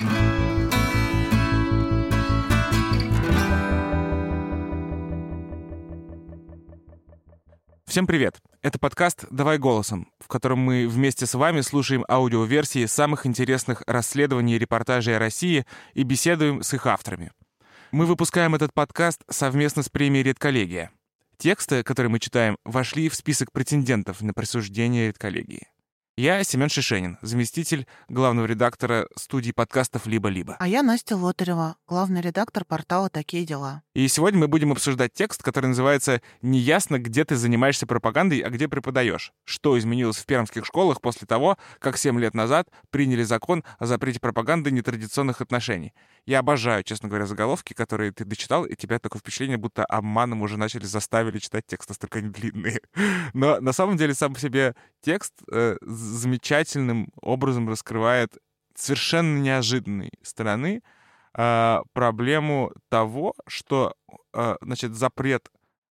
Всем привет! Это подкаст «Давай голосом», в котором мы вместе с вами слушаем аудиоверсии самых интересных расследований и репортажей о России и беседуем с их авторами. Мы выпускаем этот подкаст совместно с премией «Редколлегия». Тексты, которые мы читаем, вошли в список претендентов на присуждение редколлегии. Я Семен Шишенин, заместитель главного редактора студии подкастов «Либо-либо». А я Настя Лотарева, главный редактор портала «Такие дела». И сегодня мы будем обсуждать текст, который называется «Неясно, где ты занимаешься пропагандой, а где преподаешь. Что изменилось в пермских школах после того, как 7 лет назад приняли закон о запрете пропаганды нетрадиционных отношений». Я обожаю, честно говоря, заголовки, которые ты дочитал, и тебя такое впечатление, будто обманом уже начали заставили читать текст, настолько они длинные. Но на самом деле сам по себе текст э, замечательным образом раскрывает совершенно неожиданной стороны э, проблему того, что э, значит, запрет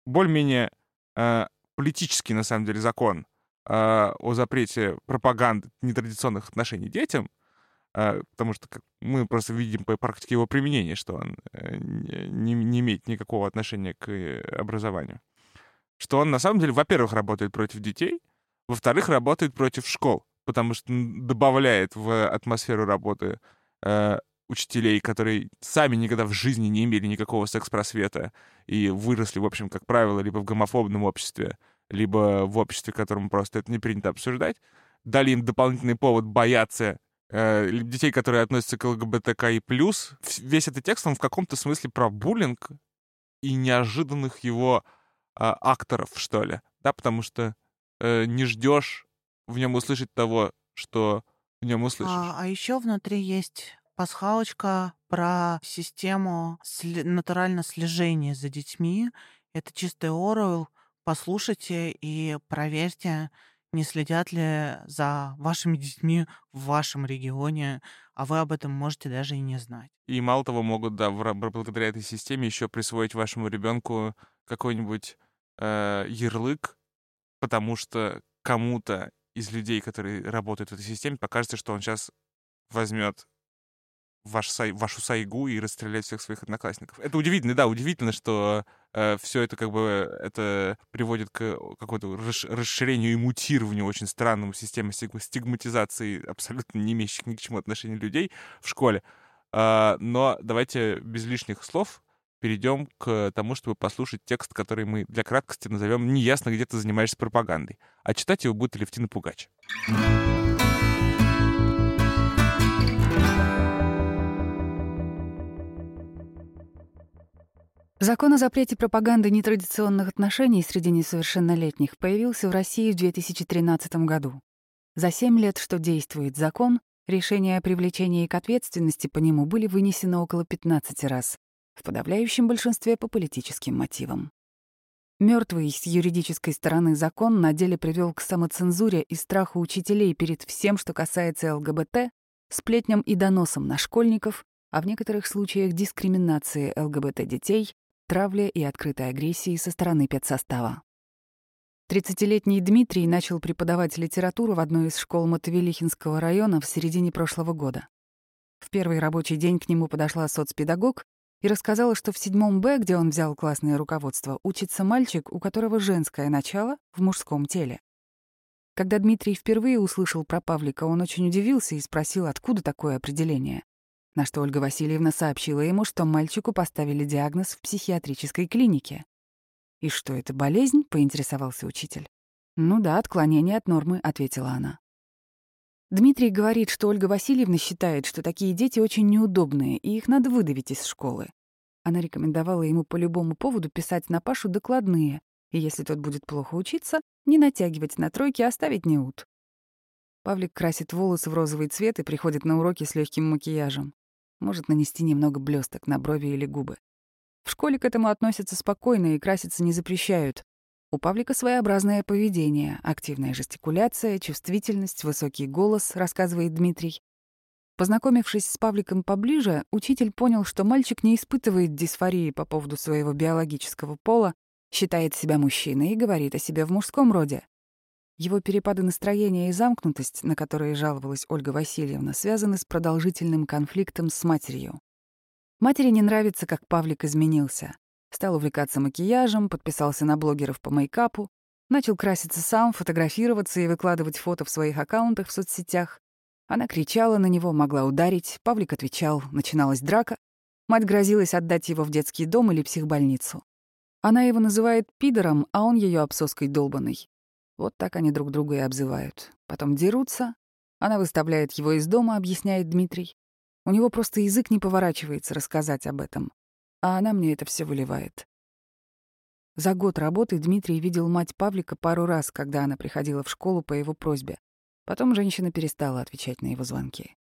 более-менее э, политический, на самом деле, закон э, о запрете пропаганды нетрадиционных отношений детям, э, потому что как, мы просто видим по практике его применения, что он э, не, не имеет никакого отношения к э, образованию. Что он, на самом деле, во-первых, работает против детей, во-вторых, работает против школ, потому что добавляет в атмосферу работы э, учителей, которые сами никогда в жизни не имели никакого секс-просвета и выросли, в общем, как правило, либо в гомофобном обществе, либо в обществе, которому просто это не принято обсуждать, дали им дополнительный повод бояться э, детей, которые относятся к ЛГБТК+. Весь этот текст, он в каком-то смысле про буллинг и неожиданных его э, акторов, что ли. Да, потому что э, не ждешь в нем услышать того, что в нем услышишь. А, а еще внутри есть пасхалочка про систему сли- натурально слежения за детьми. Это чистый Оруэлл. Послушайте и проверьте, не следят ли за вашими детьми в вашем регионе, а вы об этом можете даже и не знать. И мало того, могут, да, благодаря этой системе еще присвоить вашему ребенку какой-нибудь э, ярлык, потому что кому-то из людей, которые работают в этой системе, покажется, что он сейчас возьмет ваш вашу сайгу и расстреляет всех своих одноклассников. Это удивительно, да, удивительно, что э, все это как бы это приводит к какому-то расширению и мутированию очень странному системе стигматизации абсолютно не имеющих ни к чему отношения людей в школе. Э, но давайте без лишних слов перейдем к тому, чтобы послушать текст, который мы для краткости назовем «Неясно, где ты занимаешься пропагандой». А читать его будет Левтина Пугач. Закон о запрете пропаганды нетрадиционных отношений среди несовершеннолетних появился в России в 2013 году. За семь лет, что действует закон, решения о привлечении к ответственности по нему были вынесены около 15 раз, в подавляющем большинстве по политическим мотивам. Мертвый с юридической стороны закон на деле привел к самоцензуре и страху учителей перед всем, что касается ЛГБТ, сплетням и доносам на школьников, а в некоторых случаях дискриминации ЛГБТ-детей, травле и открытой агрессии со стороны педсостава. 30-летний Дмитрий начал преподавать литературу в одной из школ Мотовелихинского района в середине прошлого года. В первый рабочий день к нему подошла соцпедагог и рассказала, что в седьмом Б, где он взял классное руководство, учится мальчик, у которого женское начало в мужском теле. Когда Дмитрий впервые услышал про Павлика, он очень удивился и спросил, откуда такое определение. На что Ольга Васильевна сообщила ему, что мальчику поставили диагноз в психиатрической клинике. «И что это, болезнь?» — поинтересовался учитель. «Ну да, отклонение от нормы», — ответила она. Дмитрий говорит, что Ольга Васильевна считает, что такие дети очень неудобные, и их надо выдавить из школы. Она рекомендовала ему по любому поводу писать на Пашу докладные, и если тот будет плохо учиться, не натягивать на тройки, а ставить неуд. Павлик красит волосы в розовый цвет и приходит на уроки с легким макияжем. Может нанести немного блесток на брови или губы. В школе к этому относятся спокойно и краситься не запрещают, у Павлика своеобразное поведение, активная жестикуляция, чувствительность, высокий голос, рассказывает Дмитрий. Познакомившись с Павликом поближе, учитель понял, что мальчик не испытывает дисфории по поводу своего биологического пола, считает себя мужчиной и говорит о себе в мужском роде. Его перепады настроения и замкнутость, на которые жаловалась Ольга Васильевна, связаны с продолжительным конфликтом с матерью. Матери не нравится, как Павлик изменился. Стал увлекаться макияжем, подписался на блогеров по мейкапу, начал краситься сам, фотографироваться и выкладывать фото в своих аккаунтах в соцсетях. Она кричала на него, могла ударить, Павлик отвечал, начиналась драка. Мать грозилась отдать его в детский дом или психбольницу. Она его называет пидором, а он ее обсоской долбанной. Вот так они друг друга и обзывают. Потом дерутся. Она выставляет его из дома, объясняет Дмитрий. У него просто язык не поворачивается рассказать об этом. А она мне это все выливает. За год работы Дмитрий видел мать Павлика пару раз, когда она приходила в школу по его просьбе. Потом женщина перестала отвечать на его звонки.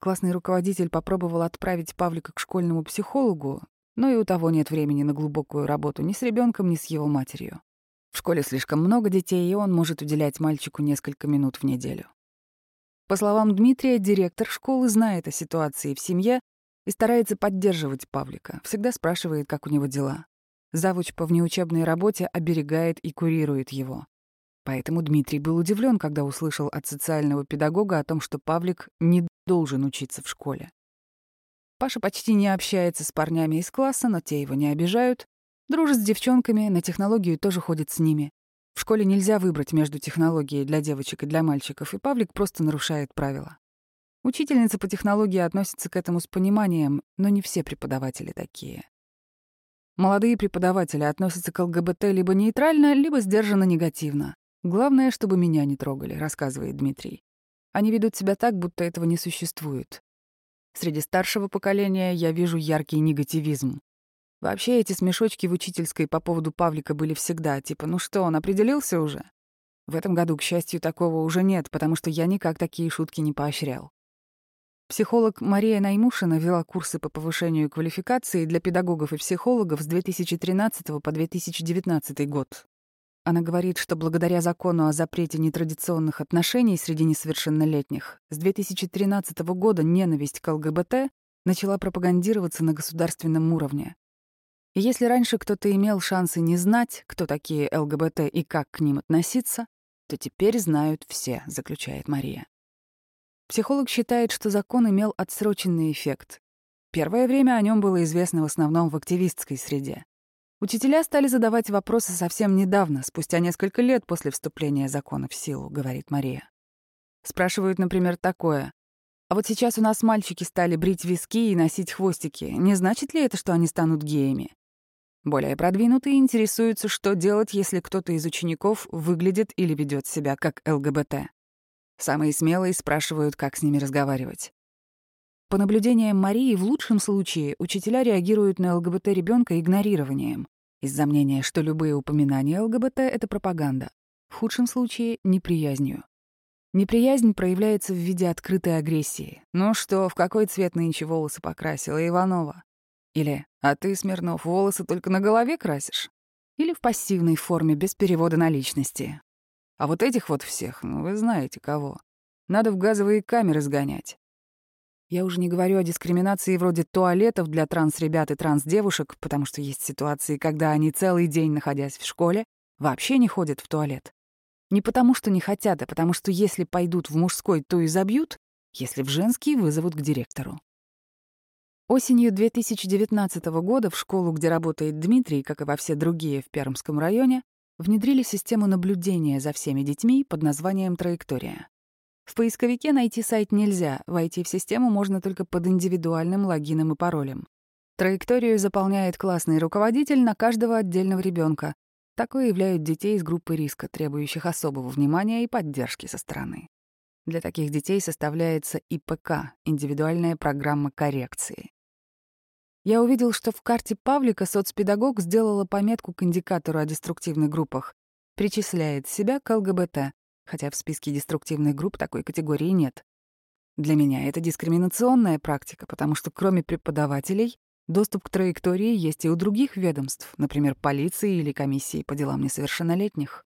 Классный руководитель попробовал отправить Павлика к школьному психологу, но и у того нет времени на глубокую работу ни с ребенком, ни с его матерью. В школе слишком много детей, и он может уделять мальчику несколько минут в неделю. По словам Дмитрия, директор школы знает о ситуации в семье и старается поддерживать Павлика, всегда спрашивает, как у него дела. Завуч по внеучебной работе оберегает и курирует его. Поэтому Дмитрий был удивлен, когда услышал от социального педагога о том, что Павлик не должен учиться в школе. Паша почти не общается с парнями из класса, но те его не обижают, Дружит с девчонками, на технологию тоже ходит с ними. В школе нельзя выбрать между технологией для девочек и для мальчиков, и Павлик просто нарушает правила. Учительница по технологии относится к этому с пониманием, но не все преподаватели такие. Молодые преподаватели относятся к ЛГБТ либо нейтрально, либо сдержанно негативно. Главное, чтобы меня не трогали, рассказывает Дмитрий. Они ведут себя так, будто этого не существует. Среди старшего поколения я вижу яркий негативизм. Вообще эти смешочки в учительской по поводу Павлика были всегда, типа «ну что, он определился уже?» В этом году, к счастью, такого уже нет, потому что я никак такие шутки не поощрял. Психолог Мария Наймушина вела курсы по повышению квалификации для педагогов и психологов с 2013 по 2019 год. Она говорит, что благодаря закону о запрете нетрадиционных отношений среди несовершеннолетних с 2013 года ненависть к ЛГБТ начала пропагандироваться на государственном уровне. И если раньше кто-то имел шансы не знать, кто такие ЛГБТ и как к ним относиться, то теперь знают все, заключает Мария. Психолог считает, что закон имел отсроченный эффект. Первое время о нем было известно в основном в активистской среде. Учителя стали задавать вопросы совсем недавно, спустя несколько лет после вступления закона в силу, говорит Мария. Спрашивают, например, такое. А вот сейчас у нас мальчики стали брить виски и носить хвостики. Не значит ли это, что они станут геями? Более продвинутые интересуются, что делать, если кто-то из учеников выглядит или ведет себя как ЛГБТ. Самые смелые спрашивают, как с ними разговаривать. По наблюдениям Марии, в лучшем случае учителя реагируют на ЛГБТ ребенка игнорированием, из-за мнения, что любые упоминания ЛГБТ — это пропаганда. В худшем случае — неприязнью. Неприязнь проявляется в виде открытой агрессии. «Ну что, в какой цвет нынче волосы покрасила Иванова?» Или «А ты, Смирнов, волосы только на голове красишь?» Или в пассивной форме, без перевода на личности. А вот этих вот всех, ну вы знаете кого. Надо в газовые камеры сгонять. Я уже не говорю о дискриминации вроде туалетов для транс-ребят и транс-девушек, потому что есть ситуации, когда они целый день, находясь в школе, вообще не ходят в туалет. Не потому что не хотят, а потому что если пойдут в мужской, то и забьют, если в женский, вызовут к директору. Осенью 2019 года в школу, где работает Дмитрий, как и во все другие в Пермском районе, внедрили систему наблюдения за всеми детьми под названием «Траектория». В поисковике найти сайт нельзя, войти в систему можно только под индивидуальным логином и паролем. Траекторию заполняет классный руководитель на каждого отдельного ребенка. Такое являют детей из группы риска, требующих особого внимания и поддержки со стороны. Для таких детей составляется ИПК — индивидуальная программа коррекции. Я увидел, что в карте Павлика соцпедагог сделала пометку к индикатору о деструктивных группах, причисляет себя к ЛГБТ, хотя в списке деструктивных групп такой категории нет. Для меня это дискриминационная практика, потому что кроме преподавателей доступ к траектории есть и у других ведомств, например, полиции или комиссии по делам несовершеннолетних.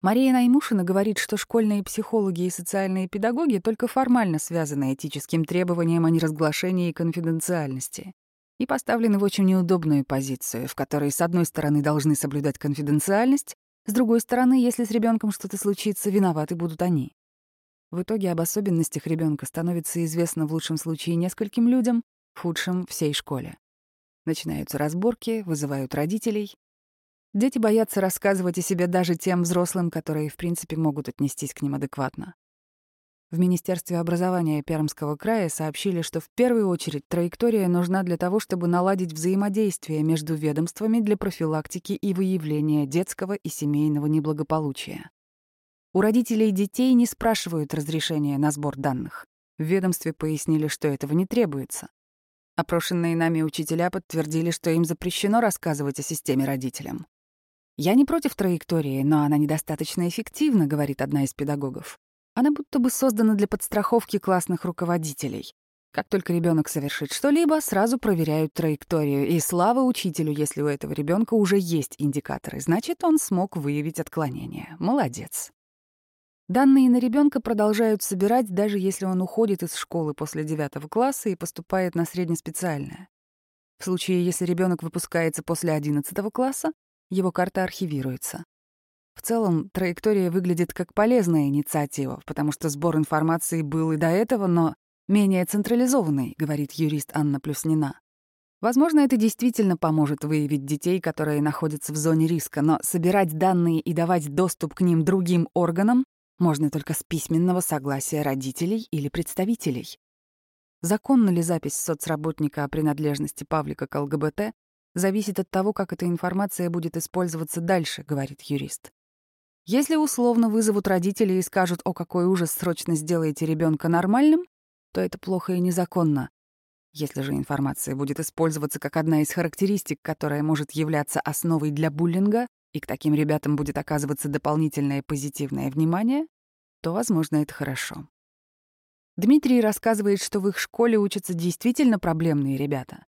Мария Наймушина говорит, что школьные психологи и социальные педагоги только формально связаны этическим требованием о неразглашении и конфиденциальности и поставлены в очень неудобную позицию, в которой, с одной стороны, должны соблюдать конфиденциальность, С другой стороны, если с ребенком что-то случится, виноваты будут они. В итоге об особенностях ребенка становится известно в лучшем случае нескольким людям, в худшем — всей школе. Начинаются разборки, вызывают родителей. Дети боятся рассказывать о себе даже тем взрослым, которые, в принципе, могут отнестись к ним адекватно. В Министерстве образования Пермского края сообщили, что в первую очередь траектория нужна для того, чтобы наладить взаимодействие между ведомствами для профилактики и выявления детского и семейного неблагополучия. У родителей детей не спрашивают разрешения на сбор данных. В ведомстве пояснили, что этого не требуется. Опрошенные нами учителя подтвердили, что им запрещено рассказывать о системе родителям. «Я не против траектории, но она недостаточно эффективна», — говорит одна из педагогов. Она будто бы создана для подстраховки классных руководителей. Как только ребенок совершит что-либо, сразу проверяют траекторию. И слава учителю, если у этого ребенка уже есть индикаторы, значит, он смог выявить отклонение. Молодец. Данные на ребенка продолжают собирать, даже если он уходит из школы после девятого класса и поступает на среднеспециальное. В случае, если ребенок выпускается после одиннадцатого класса, его карта архивируется. В целом, траектория выглядит как полезная инициатива, потому что сбор информации был и до этого, но менее централизованный, говорит юрист Анна Плюснина. Возможно, это действительно поможет выявить детей, которые находятся в зоне риска, но собирать данные и давать доступ к ним другим органам можно только с письменного согласия родителей или представителей. Законна ли запись соцработника о принадлежности Павлика к ЛГБТ, зависит от того, как эта информация будет использоваться дальше, говорит юрист. Если условно вызовут родителей и скажут, о какой ужас, срочно сделайте ребенка нормальным, то это плохо и незаконно. Если же информация будет использоваться как одна из характеристик, которая может являться основой для буллинга, и к таким ребятам будет оказываться дополнительное позитивное внимание, то, возможно, это хорошо. Дмитрий рассказывает, что в их школе учатся действительно проблемные ребята.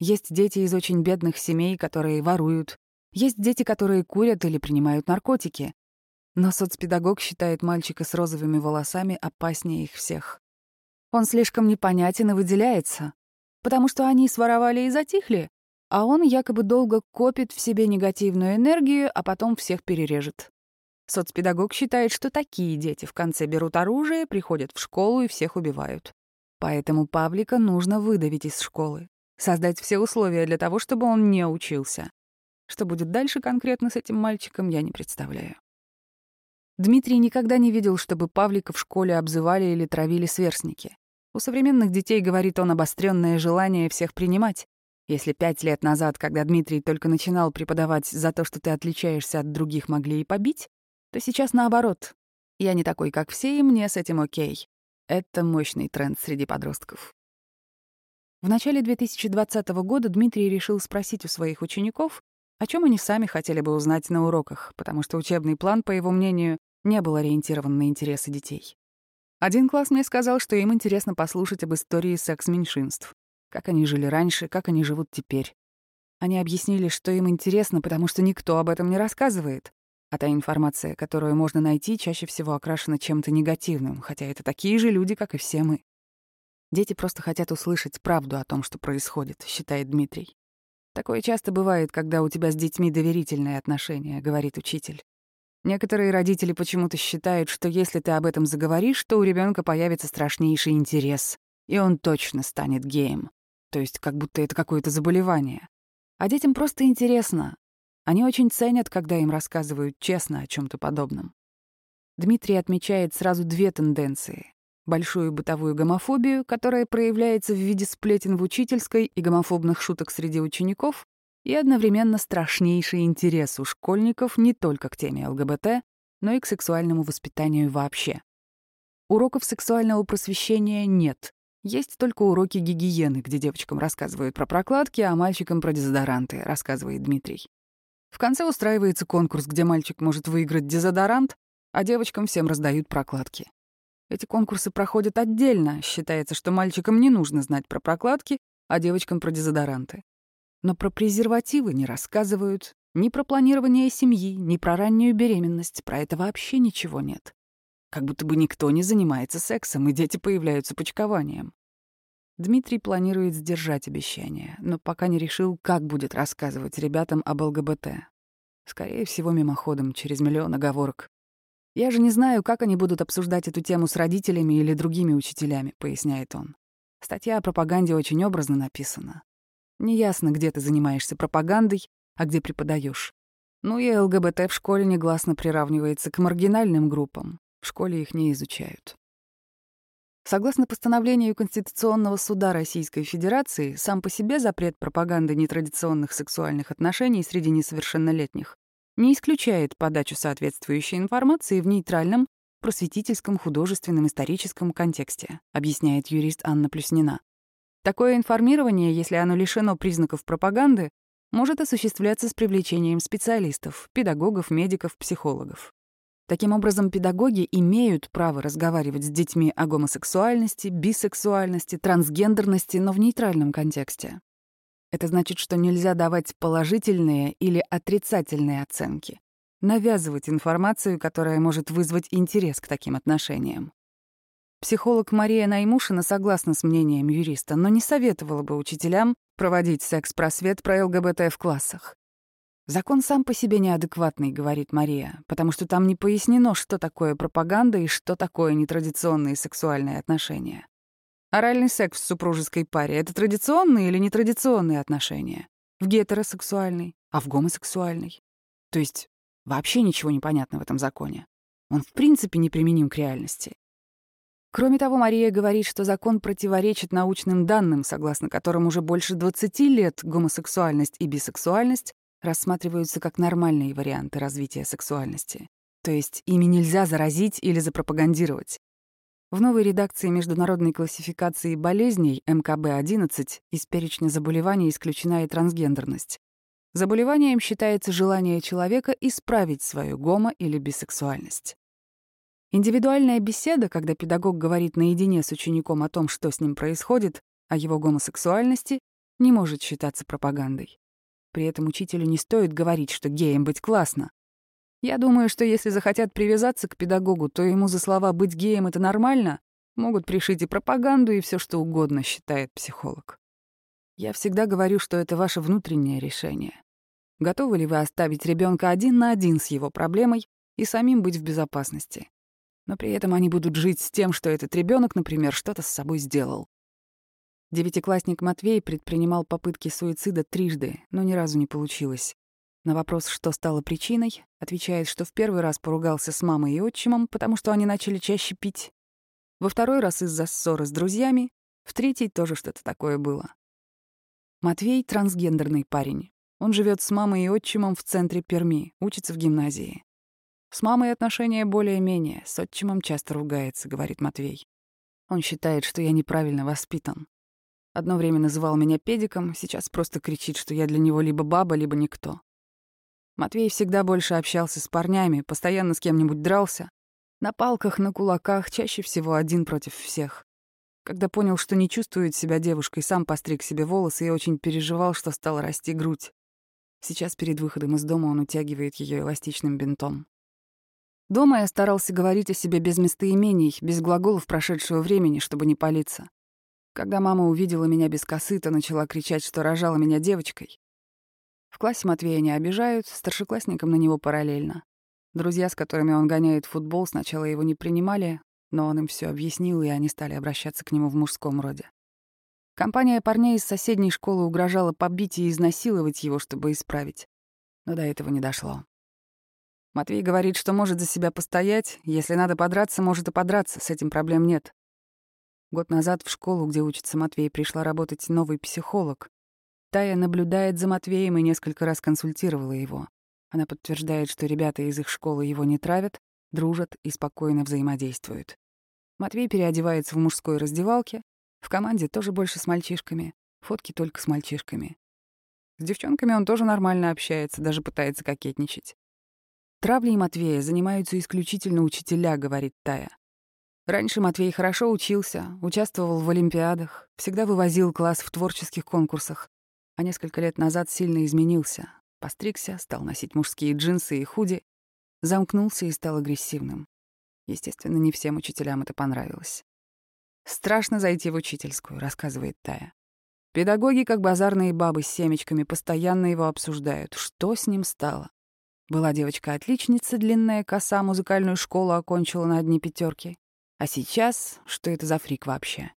Есть дети из очень бедных семей, которые воруют. Есть дети, которые курят или принимают наркотики. Но соцпедагог считает мальчика с розовыми волосами опаснее их всех. Он слишком непонятен и выделяется, потому что они своровали и затихли, а он якобы долго копит в себе негативную энергию, а потом всех перережет. Соцпедагог считает, что такие дети в конце берут оружие, приходят в школу и всех убивают. Поэтому Павлика нужно выдавить из школы, создать все условия для того, чтобы он не учился. Что будет дальше конкретно с этим мальчиком, я не представляю. Дмитрий никогда не видел, чтобы Павлика в школе обзывали или травили сверстники. У современных детей, говорит он, обостренное желание всех принимать. Если пять лет назад, когда Дмитрий только начинал преподавать за то, что ты отличаешься от других, могли и побить, то сейчас наоборот. Я не такой, как все, и мне с этим окей. Это мощный тренд среди подростков. В начале 2020 года Дмитрий решил спросить у своих учеников, о чем они сами хотели бы узнать на уроках, потому что учебный план, по его мнению, не был ориентирован на интересы детей. Один класс мне сказал, что им интересно послушать об истории секс-меньшинств, как они жили раньше, как они живут теперь. Они объяснили, что им интересно, потому что никто об этом не рассказывает, а та информация, которую можно найти, чаще всего окрашена чем-то негативным, хотя это такие же люди, как и все мы. Дети просто хотят услышать правду о том, что происходит, считает Дмитрий. Такое часто бывает, когда у тебя с детьми доверительные отношения, говорит учитель. Некоторые родители почему-то считают, что если ты об этом заговоришь, то у ребенка появится страшнейший интерес, и он точно станет геем. То есть как будто это какое-то заболевание. А детям просто интересно. Они очень ценят, когда им рассказывают честно о чем то подобном. Дмитрий отмечает сразу две тенденции большую бытовую гомофобию, которая проявляется в виде сплетен в учительской и гомофобных шуток среди учеников, и одновременно страшнейший интерес у школьников не только к теме ЛГБТ, но и к сексуальному воспитанию вообще. Уроков сексуального просвещения нет. Есть только уроки гигиены, где девочкам рассказывают про прокладки, а мальчикам про дезодоранты, рассказывает Дмитрий. В конце устраивается конкурс, где мальчик может выиграть дезодорант, а девочкам всем раздают прокладки. Эти конкурсы проходят отдельно. Считается, что мальчикам не нужно знать про прокладки, а девочкам про дезодоранты. Но про презервативы не рассказывают, ни про планирование семьи, ни про раннюю беременность. Про это вообще ничего нет. Как будто бы никто не занимается сексом, и дети появляются почкованием. Дмитрий планирует сдержать обещание, но пока не решил, как будет рассказывать ребятам об ЛГБТ. Скорее всего, мимоходом, через миллион оговорок. «Я же не знаю, как они будут обсуждать эту тему с родителями или другими учителями», — поясняет он. Статья о пропаганде очень образно написана. Неясно, где ты занимаешься пропагандой, а где преподаешь. Ну и ЛГБТ в школе негласно приравнивается к маргинальным группам. В школе их не изучают. Согласно постановлению Конституционного суда Российской Федерации, сам по себе запрет пропаганды нетрадиционных сексуальных отношений среди несовершеннолетних не исключает подачу соответствующей информации в нейтральном, просветительском, художественном, историческом контексте, объясняет юрист Анна Плюснина. Такое информирование, если оно лишено признаков пропаганды, может осуществляться с привлечением специалистов, педагогов, медиков, психологов. Таким образом, педагоги имеют право разговаривать с детьми о гомосексуальности, бисексуальности, трансгендерности, но в нейтральном контексте. Это значит, что нельзя давать положительные или отрицательные оценки, навязывать информацию, которая может вызвать интерес к таким отношениям. Психолог Мария Наймушина согласна с мнением юриста, но не советовала бы учителям проводить секс-просвет про ЛГБТ в классах. Закон сам по себе неадекватный, говорит Мария, потому что там не пояснено, что такое пропаганда и что такое нетрадиционные сексуальные отношения. Оральный секс в супружеской паре — это традиционные или нетрадиционные отношения? В гетеросексуальной, а в гомосексуальной? То есть вообще ничего не понятно в этом законе. Он в принципе не применим к реальности. Кроме того, Мария говорит, что закон противоречит научным данным, согласно которым уже больше 20 лет гомосексуальность и бисексуальность рассматриваются как нормальные варианты развития сексуальности. То есть ими нельзя заразить или запропагандировать. В новой редакции международной классификации болезней МКБ-11 из перечня заболеваний исключена и трансгендерность. Заболеванием считается желание человека исправить свою гомо- или бисексуальность. Индивидуальная беседа, когда педагог говорит наедине с учеником о том, что с ним происходит, о его гомосексуальности, не может считаться пропагандой. При этом учителю не стоит говорить, что геем быть классно. Я думаю, что если захотят привязаться к педагогу, то ему за слова «быть геем — это нормально» могут пришить и пропаганду, и все что угодно, считает психолог. Я всегда говорю, что это ваше внутреннее решение. Готовы ли вы оставить ребенка один на один с его проблемой и самим быть в безопасности? но при этом они будут жить с тем, что этот ребенок, например, что-то с собой сделал. Девятиклассник Матвей предпринимал попытки суицида трижды, но ни разу не получилось. На вопрос, что стало причиной, отвечает, что в первый раз поругался с мамой и отчимом, потому что они начали чаще пить. Во второй раз из-за ссоры с друзьями, в третий тоже что-то такое было. Матвей — трансгендерный парень. Он живет с мамой и отчимом в центре Перми, учится в гимназии. С мамой отношения более-менее, с отчимом часто ругается, говорит Матвей. Он считает, что я неправильно воспитан. Одно время называл меня педиком, сейчас просто кричит, что я для него либо баба, либо никто. Матвей всегда больше общался с парнями, постоянно с кем-нибудь дрался. На палках, на кулаках, чаще всего один против всех. Когда понял, что не чувствует себя девушкой, сам постриг себе волосы и очень переживал, что стала расти грудь. Сейчас перед выходом из дома он утягивает ее эластичным бинтом. Дома я старался говорить о себе без местоимений, без глаголов прошедшего времени, чтобы не палиться. Когда мама увидела меня без косы, то начала кричать, что рожала меня девочкой. В классе Матвея не обижают, старшеклассникам на него параллельно. Друзья, с которыми он гоняет футбол, сначала его не принимали, но он им все объяснил, и они стали обращаться к нему в мужском роде. Компания парней из соседней школы угрожала побить и изнасиловать его, чтобы исправить. Но до этого не дошло. Матвей говорит, что может за себя постоять, если надо подраться, может и подраться, с этим проблем нет. Год назад в школу, где учится Матвей, пришла работать новый психолог. Тая наблюдает за Матвеем и несколько раз консультировала его. Она подтверждает, что ребята из их школы его не травят, дружат и спокойно взаимодействуют. Матвей переодевается в мужской раздевалке, в команде тоже больше с мальчишками, фотки только с мальчишками. С девчонками он тоже нормально общается, даже пытается кокетничать. Травлей Матвея занимаются исключительно учителя, говорит Тая. Раньше Матвей хорошо учился, участвовал в олимпиадах, всегда вывозил класс в творческих конкурсах, а несколько лет назад сильно изменился. Постригся, стал носить мужские джинсы и худи, замкнулся и стал агрессивным. Естественно, не всем учителям это понравилось. «Страшно зайти в учительскую», — рассказывает Тая. Педагоги, как базарные бабы с семечками, постоянно его обсуждают. Что с ним стало? Была девочка-отличница, длинная коса, музыкальную школу окончила на одни пятерки. А сейчас, что это за фрик вообще?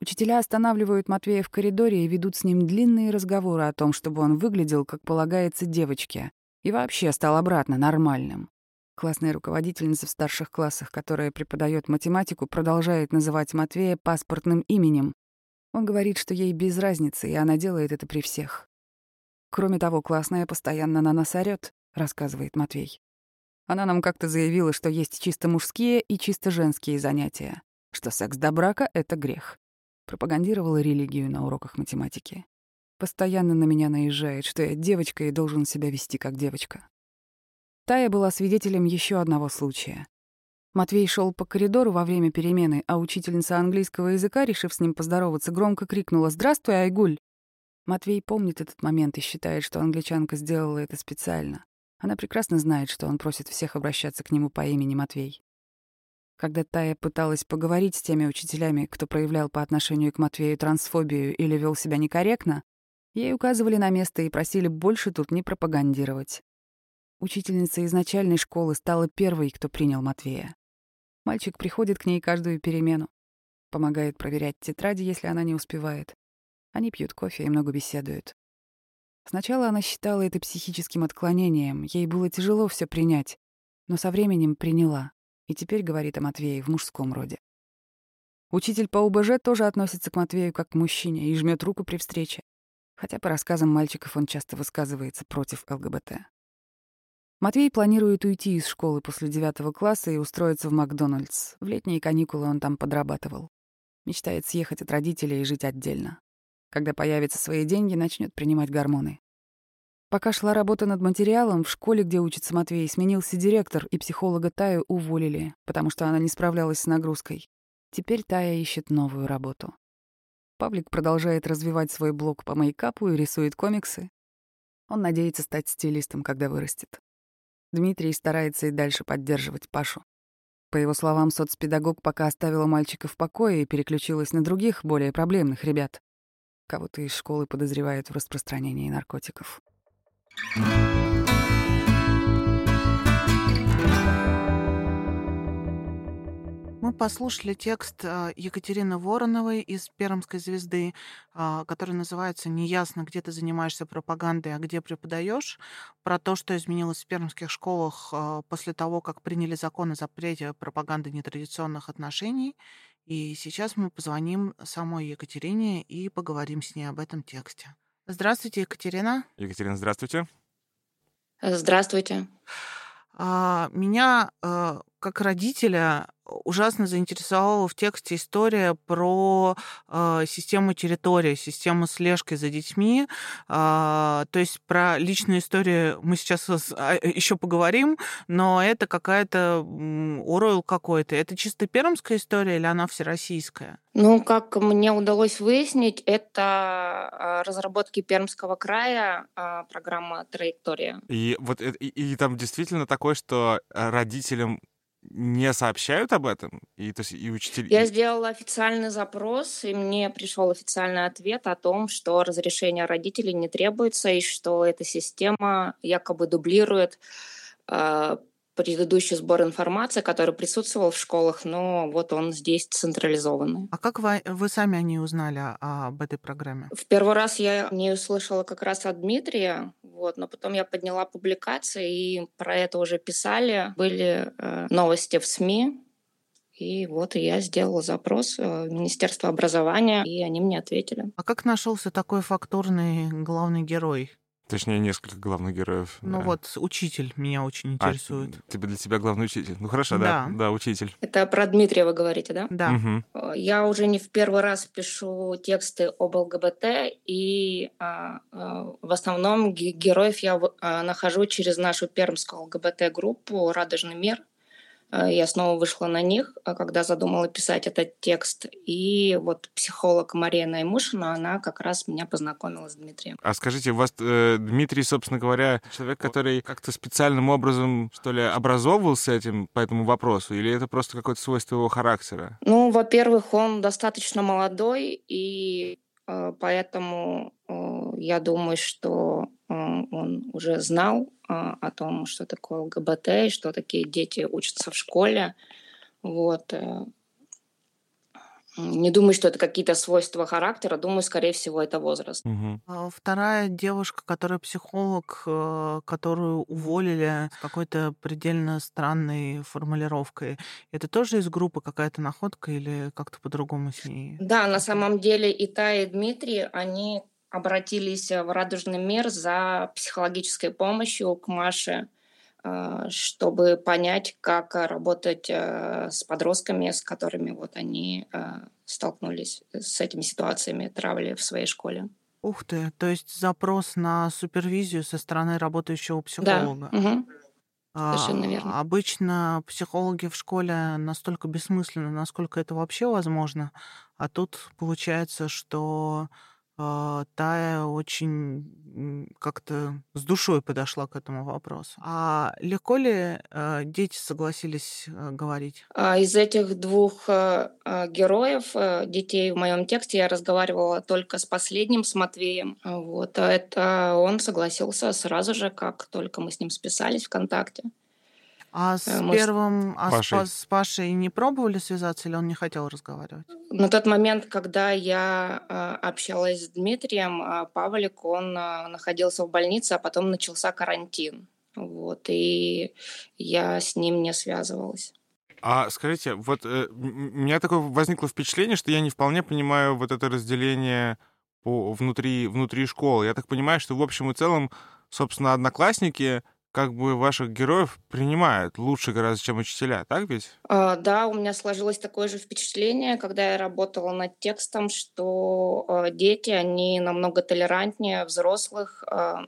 Учителя останавливают Матвея в коридоре и ведут с ним длинные разговоры о том, чтобы он выглядел, как полагается, девочке, и вообще стал обратно нормальным. Классная руководительница в старших классах, которая преподает математику, продолжает называть Матвея паспортным именем. Он говорит, что ей без разницы, и она делает это при всех. Кроме того, классная постоянно на нас орёт, рассказывает Матвей. Она нам как-то заявила, что есть чисто мужские и чисто женские занятия, что секс до брака — это грех. Пропагандировала религию на уроках математики. Постоянно на меня наезжает, что я девочка и должен себя вести как девочка. Тая была свидетелем еще одного случая. Матвей шел по коридору во время перемены, а учительница английского языка, решив с ним поздороваться, громко крикнула «Здравствуй, Айгуль!». Матвей помнит этот момент и считает, что англичанка сделала это специально. Она прекрасно знает, что он просит всех обращаться к нему по имени Матвей. Когда Тая пыталась поговорить с теми учителями, кто проявлял по отношению к Матвею трансфобию или вел себя некорректно, ей указывали на место и просили больше тут не пропагандировать. Учительница из начальной школы стала первой, кто принял Матвея. Мальчик приходит к ней каждую перемену, помогает проверять тетради, если она не успевает. Они пьют кофе и много беседуют. Сначала она считала это психическим отклонением, ей было тяжело все принять, но со временем приняла. И теперь говорит о Матвее в мужском роде. Учитель по УБЖ тоже относится к Матвею как к мужчине и жмет руку при встрече. Хотя по рассказам мальчиков он часто высказывается против ЛГБТ. Матвей планирует уйти из школы после девятого класса и устроиться в Макдональдс. В летние каникулы он там подрабатывал. Мечтает съехать от родителей и жить отдельно. Когда появятся свои деньги, начнет принимать гормоны. Пока шла работа над материалом, в школе, где учится Матвей, сменился директор, и психолога Таю уволили, потому что она не справлялась с нагрузкой. Теперь Тая ищет новую работу. Павлик продолжает развивать свой блог по мейкапу и рисует комиксы. Он надеется стать стилистом, когда вырастет. Дмитрий старается и дальше поддерживать Пашу. По его словам, соцпедагог пока оставила мальчика в покое и переключилась на других, более проблемных ребят. Кого-то из школы подозревают в распространении наркотиков. Мы послушали текст а, Екатерины Вороновой из «Пермской звезды», а, который называется «Неясно, где ты занимаешься пропагандой, а где преподаешь», про то, что изменилось в пермских школах а, после того, как приняли закон о запрете пропаганды нетрадиционных отношений. И сейчас мы позвоним самой Екатерине и поговорим с ней об этом тексте. Здравствуйте, Екатерина. Екатерина, здравствуйте. Здравствуйте. А, меня, э, как родителя, ужасно заинтересовала в тексте история про э, систему территории, систему слежки за детьми. Э, то есть про личную историю мы сейчас а, еще поговорим, но это какая-то Оруэлл какой-то. Это чисто пермская история или она всероссийская? Ну, как мне удалось выяснить, это разработки Пермского края, программа «Траектория». И вот и, и там действительно такое, что родителям не сообщают об этом? И, то есть, и учитель... Я сделала официальный запрос, и мне пришел официальный ответ о том, что разрешение родителей не требуется, и что эта система якобы дублирует э, предыдущий сбор информации, который присутствовал в школах, но вот он здесь централизованный. А как вы, вы сами о ней узнали, об этой программе? В первый раз я не услышала как раз от Дмитрия, вот, но потом я подняла публикации, и про это уже писали. Были э, новости в СМИ, и вот и я сделала запрос э, в Министерство образования, и они мне ответили. А как нашелся такой фактурный главный герой? Точнее, несколько главных героев. Ну да. вот, учитель меня очень а, интересует. А, тебе для тебя главный учитель. Ну хорошо, да. Да, да учитель. Это про Дмитрия вы говорите, да? Да. Угу. Я уже не в первый раз пишу тексты об ЛГБТ, и а, а, в основном героев я а, нахожу через нашу пермскую ЛГБТ-группу «Радужный мир». Э, я снова вышла на них, э, когда задумала писать этот текст. И вот психолог Мария Наймушина, она как раз меня познакомила с Дмитрием. А скажите, у вас э, Дмитрий, собственно говоря, человек, который как-то специальным образом, что ли, образовывался этим по этому вопросу? Или это просто какое-то свойство его характера? Ну, во-первых, он достаточно молодой, и поэтому э, я думаю, что э, он уже знал о том, что такое ЛГБТ что такие дети учатся в школе. Вот. Не думаю, что это какие-то свойства характера, думаю, скорее всего, это возраст. Угу. Вторая девушка, которая психолог, э, которую уволили с какой-то предельно странной формулировкой, это тоже из группы какая-то находка или как-то по-другому с ней? Да, на самом деле и та, и Дмитрий, они обратились в «Радужный мир» за психологической помощью к Маше. А, чтобы понять, как работать э, с подростками, с которыми вот они э, столкнулись с этими ситуациями травли в своей школе. Ух ты, то есть запрос на супервизию со стороны работающего психолога. Да. Угу. Совершенно верно. Обычно психологи в школе настолько бессмысленны, насколько это вообще возможно. А тут получается, что а, Тая очень как-то с душой подошла к этому вопросу. А легко ли э, дети согласились э, говорить? А из этих двух э, героев, детей в моем тексте, я разговаривала только с последним, с Матвеем. Вот. А это он согласился сразу же, как только мы с ним списались ВКонтакте. А с Может, первым, а Пашей. С, с Пашей не пробовали связаться или он не хотел разговаривать? На тот момент, когда я э, общалась с Дмитрием, э, Павлик, он э, находился в больнице, а потом начался карантин. Вот, и я с ним не связывалась. А скажите, вот э, у меня такое возникло впечатление, что я не вполне понимаю вот это разделение по, внутри, внутри школы. Я так понимаю, что в общем и целом, собственно, одноклассники как бы ваших героев принимают лучше гораздо, чем учителя, так ведь? А, да, у меня сложилось такое же впечатление, когда я работала над текстом, что а, дети, они намного толерантнее взрослых, а,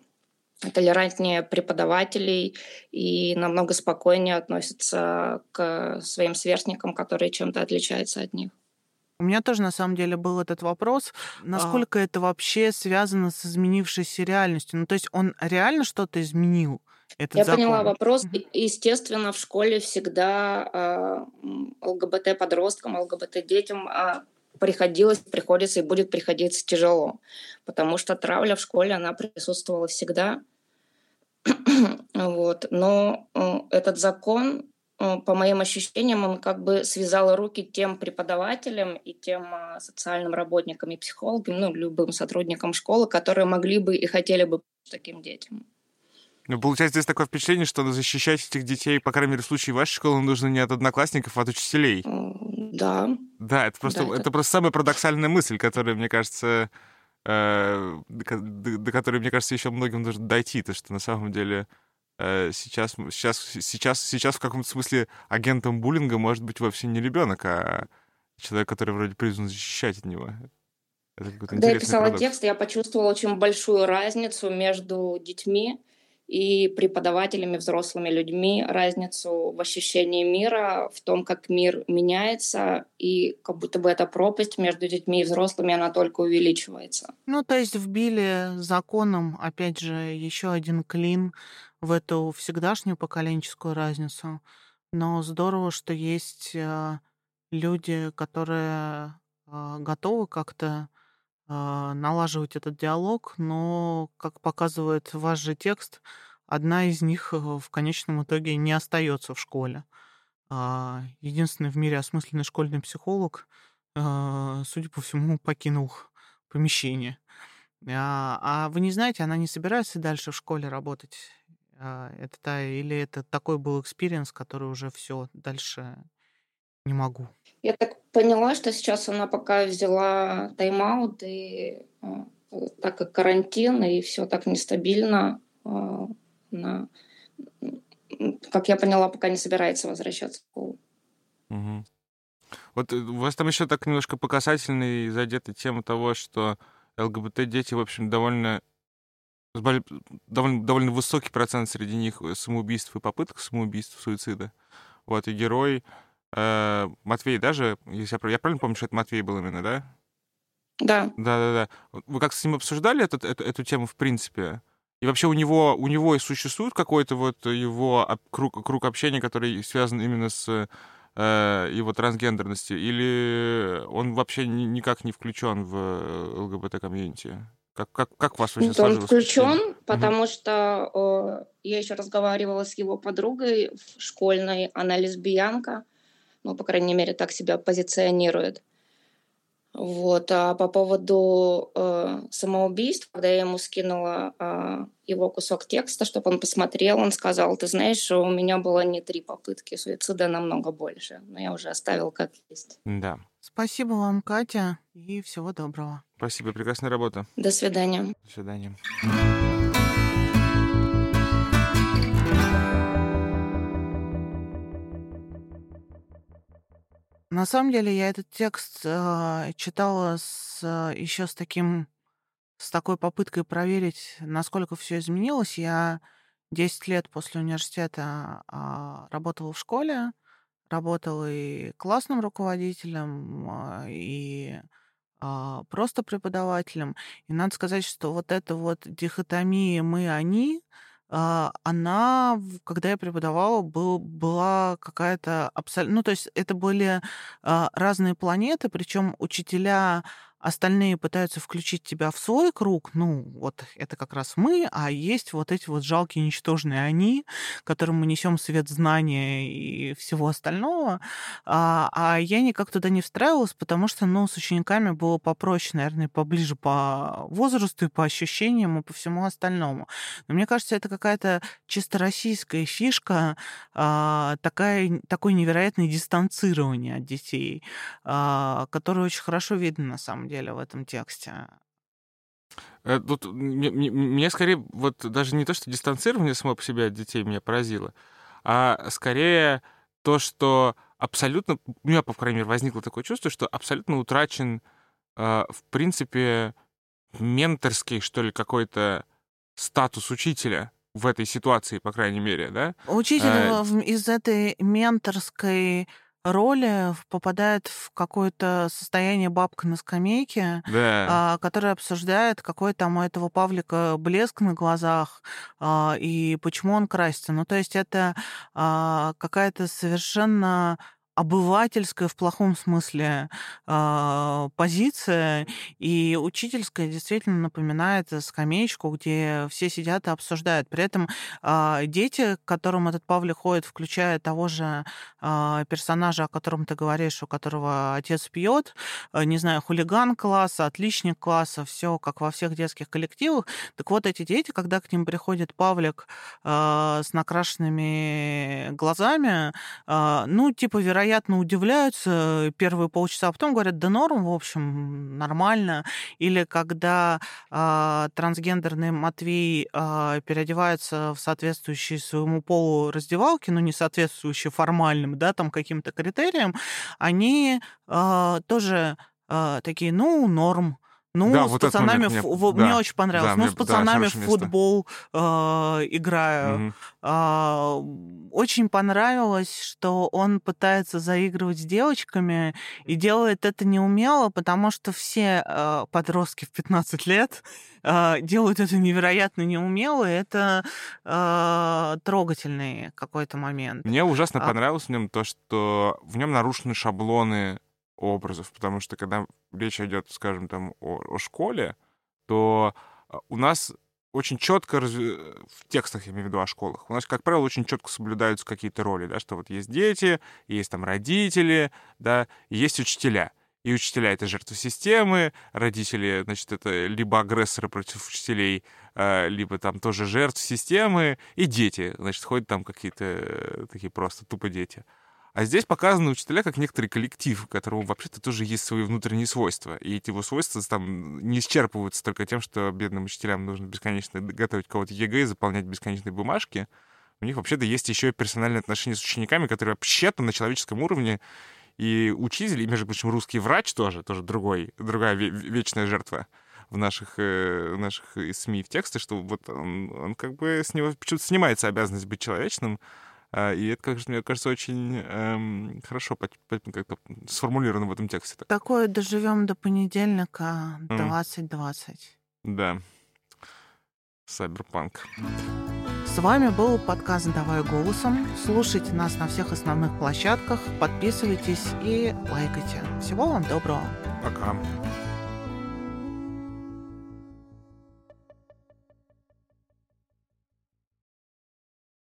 толерантнее преподавателей и намного спокойнее относятся к своим сверстникам, которые чем-то отличаются от них. У меня тоже на самом деле был этот вопрос, насколько а... это вообще связано с изменившейся реальностью. Ну, то есть он реально что-то изменил? Этот Я закон. поняла вопрос. Естественно, в школе всегда э, ЛГБТ-подросткам, ЛГБТ-детям э, приходилось, приходится и будет приходиться тяжело, потому что травля в школе, она присутствовала всегда. вот. Но э, этот закон, э, по моим ощущениям, он как бы связал руки тем преподавателям и тем э, социальным работникам и психологам, ну, любым сотрудникам школы, которые могли бы и хотели бы таким детям. Ну, получается, здесь такое впечатление, что защищать этих детей, по крайней мере, в случае вашей школы, нужно не от одноклассников, а от учителей. Да. Да, это просто, да, это... это просто самая парадоксальная мысль, которая, мне кажется, э, до, до которой, мне кажется, еще многим нужно дойти, то что на самом деле э, сейчас, сейчас, сейчас, сейчас в каком-то смысле агентом буллинга может быть вовсе не ребенок, а человек, который вроде призван защищать от него. Когда я писала парадокс. текст, я почувствовала очень большую разницу между детьми, и преподавателями, взрослыми людьми разницу в ощущении мира, в том, как мир меняется, и как будто бы эта пропасть между детьми и взрослыми, она только увеличивается. Ну, то есть вбили законом, опять же, еще один клин в эту всегдашнюю поколенческую разницу. Но здорово, что есть э, люди, которые э, готовы как-то налаживать этот диалог, но, как показывает ваш же текст, одна из них э, в конечном итоге не остается в школе. А, единственный в мире осмысленный школьный психолог, а, судя по всему, покинул помещение. А вы не знаете, она не собирается дальше в школе работать? Это или это такой был experience, который уже все дальше не могу. Я так поняла, что сейчас она пока взяла тайм-аут, и э, так как карантин, и все так нестабильно, э, она, как я поняла, пока не собирается возвращаться в школу. Угу. Вот э, у вас там еще так немножко показательно и задета тема того, что ЛГБТ-дети, в общем, довольно довольно, довольно высокий процент среди них самоубийств и попыток самоубийств, суицида. Вот, и герой Э, Матвей даже, если я, я правильно помню, что это Матвей был именно, да? Да. Да-да-да. Вы как с ним обсуждали этот, эту, эту тему в принципе? И вообще у него, у него и существует какой-то вот его круг, круг общения, который связан именно с э, его трансгендерностью? Или он вообще ни, никак не включен в ЛГБТ-комьюнити? Как, как, как у вас вообще ну, Он включен, потому угу. что э, я еще разговаривала с его подругой в школьной, она лесбиянка, ну, по крайней мере, так себя позиционирует. Вот. А по поводу э, самоубийств, когда я ему скинула э, его кусок текста, чтобы он посмотрел, он сказал, ты знаешь, у меня было не три попытки суицида, намного больше. Но я уже оставил как есть. Да. Спасибо вам, Катя, и всего доброго. Спасибо, прекрасная работа. До свидания. До свидания. На самом деле я этот текст э, читала с, э, еще с таким с такой попыткой проверить, насколько все изменилось. Я 10 лет после университета э, работала в школе, работала и классным руководителем, э, и э, просто преподавателем. И надо сказать, что вот эта вот дихотомия «мы-они», а, она, когда я преподавала, был, была какая-то абсолютно... Ну, то есть это были а, разные планеты, причем учителя остальные пытаются включить тебя в свой круг, ну, вот это как раз мы, а есть вот эти вот жалкие, ничтожные они, которым мы несем свет знания и всего остального, а, а я никак туда не встраивалась, потому что, ну, с учениками было попроще, наверное, поближе по возрасту и по ощущениям и по всему остальному. Но мне кажется, это какая-то чисто российская фишка, а, такая, такое невероятное дистанцирование от детей, а, которое очень хорошо видно на самом деле в этом тексте? Э, тут мне, скорее вот даже не то, что дистанцирование само по себе от детей меня поразило, а скорее то, что абсолютно, у меня, по крайней мере, возникло такое чувство, что абсолютно утрачен, э, в принципе, менторский, что ли, какой-то статус учителя в этой ситуации, по крайней мере, да? Учитель а... из этой менторской роли попадает в какое-то состояние бабка на скамейке, да. а, которая обсуждает, какой там у этого Павлика блеск на глазах а, и почему он красится. Ну, то есть это а, какая-то совершенно обывательская в плохом смысле э, позиция, и учительская действительно напоминает скамеечку, где все сидят и обсуждают. При этом э, дети, к которым этот Павлик ходит, включая того же э, персонажа, о котором ты говоришь, у которого отец пьет, э, не знаю, хулиган класса, отличник класса, все как во всех детских коллективах. Так вот, эти дети, когда к ним приходит Павлик э, с накрашенными глазами, э, ну, типа, вероятно, вероятно, удивляются первые полчаса, а потом говорят, да норм, в общем, нормально. Или когда э, трансгендерный Матвей э, переодевается в соответствующие своему полу раздевалки, ну, не соответствующие формальным, да, там каким-то критериям, они э, тоже э, такие, ну, норм, ну, да, с вот пацанами мне, в, да, мне очень понравилось. Да, ну, мне, с пацанами да, в футбол э, играю. Угу. Э, очень понравилось, что он пытается заигрывать с девочками и делает это неумело, потому что все э, подростки в 15 лет э, делают это невероятно неумело, и это э, трогательный какой-то момент. Мне ужасно а... понравилось в нем то, что в нем нарушены шаблоны образов, потому что когда речь идет, скажем, там о, о школе, то а, у нас очень четко раз... в текстах, я имею в виду о школах, у нас, как правило, очень четко соблюдаются какие-то роли, да, что вот есть дети, есть там родители, да, есть учителя. И учителя — это жертвы системы, родители, значит, это либо агрессоры против учителей, а, либо там тоже жертв системы, и дети, значит, ходят там какие-то э, такие просто тупо дети. А здесь показаны учителя как некоторый коллектив, у которого вообще-то тоже есть свои внутренние свойства. И эти его свойства там не исчерпываются только тем, что бедным учителям нужно бесконечно готовить кого-то ЕГЭ и заполнять бесконечные бумажки. У них вообще-то есть еще и персональные отношения с учениками, которые вообще-то на человеческом уровне и учитель, и, между прочим, русский врач тоже, тоже другой, другая вечная жертва в наших, э, наших СМИ в тексте, что вот он, он как бы с него почему-то снимается обязанность быть человечным, и это, как мне кажется, очень эм, хорошо как-то сформулировано в этом тексте. Так. Такое доживем до понедельника 2020. Да. Сайберпанк. С вами был подкаст «Давай голосом». Слушайте нас на всех основных площадках, подписывайтесь и лайкайте. Всего вам доброго. Пока.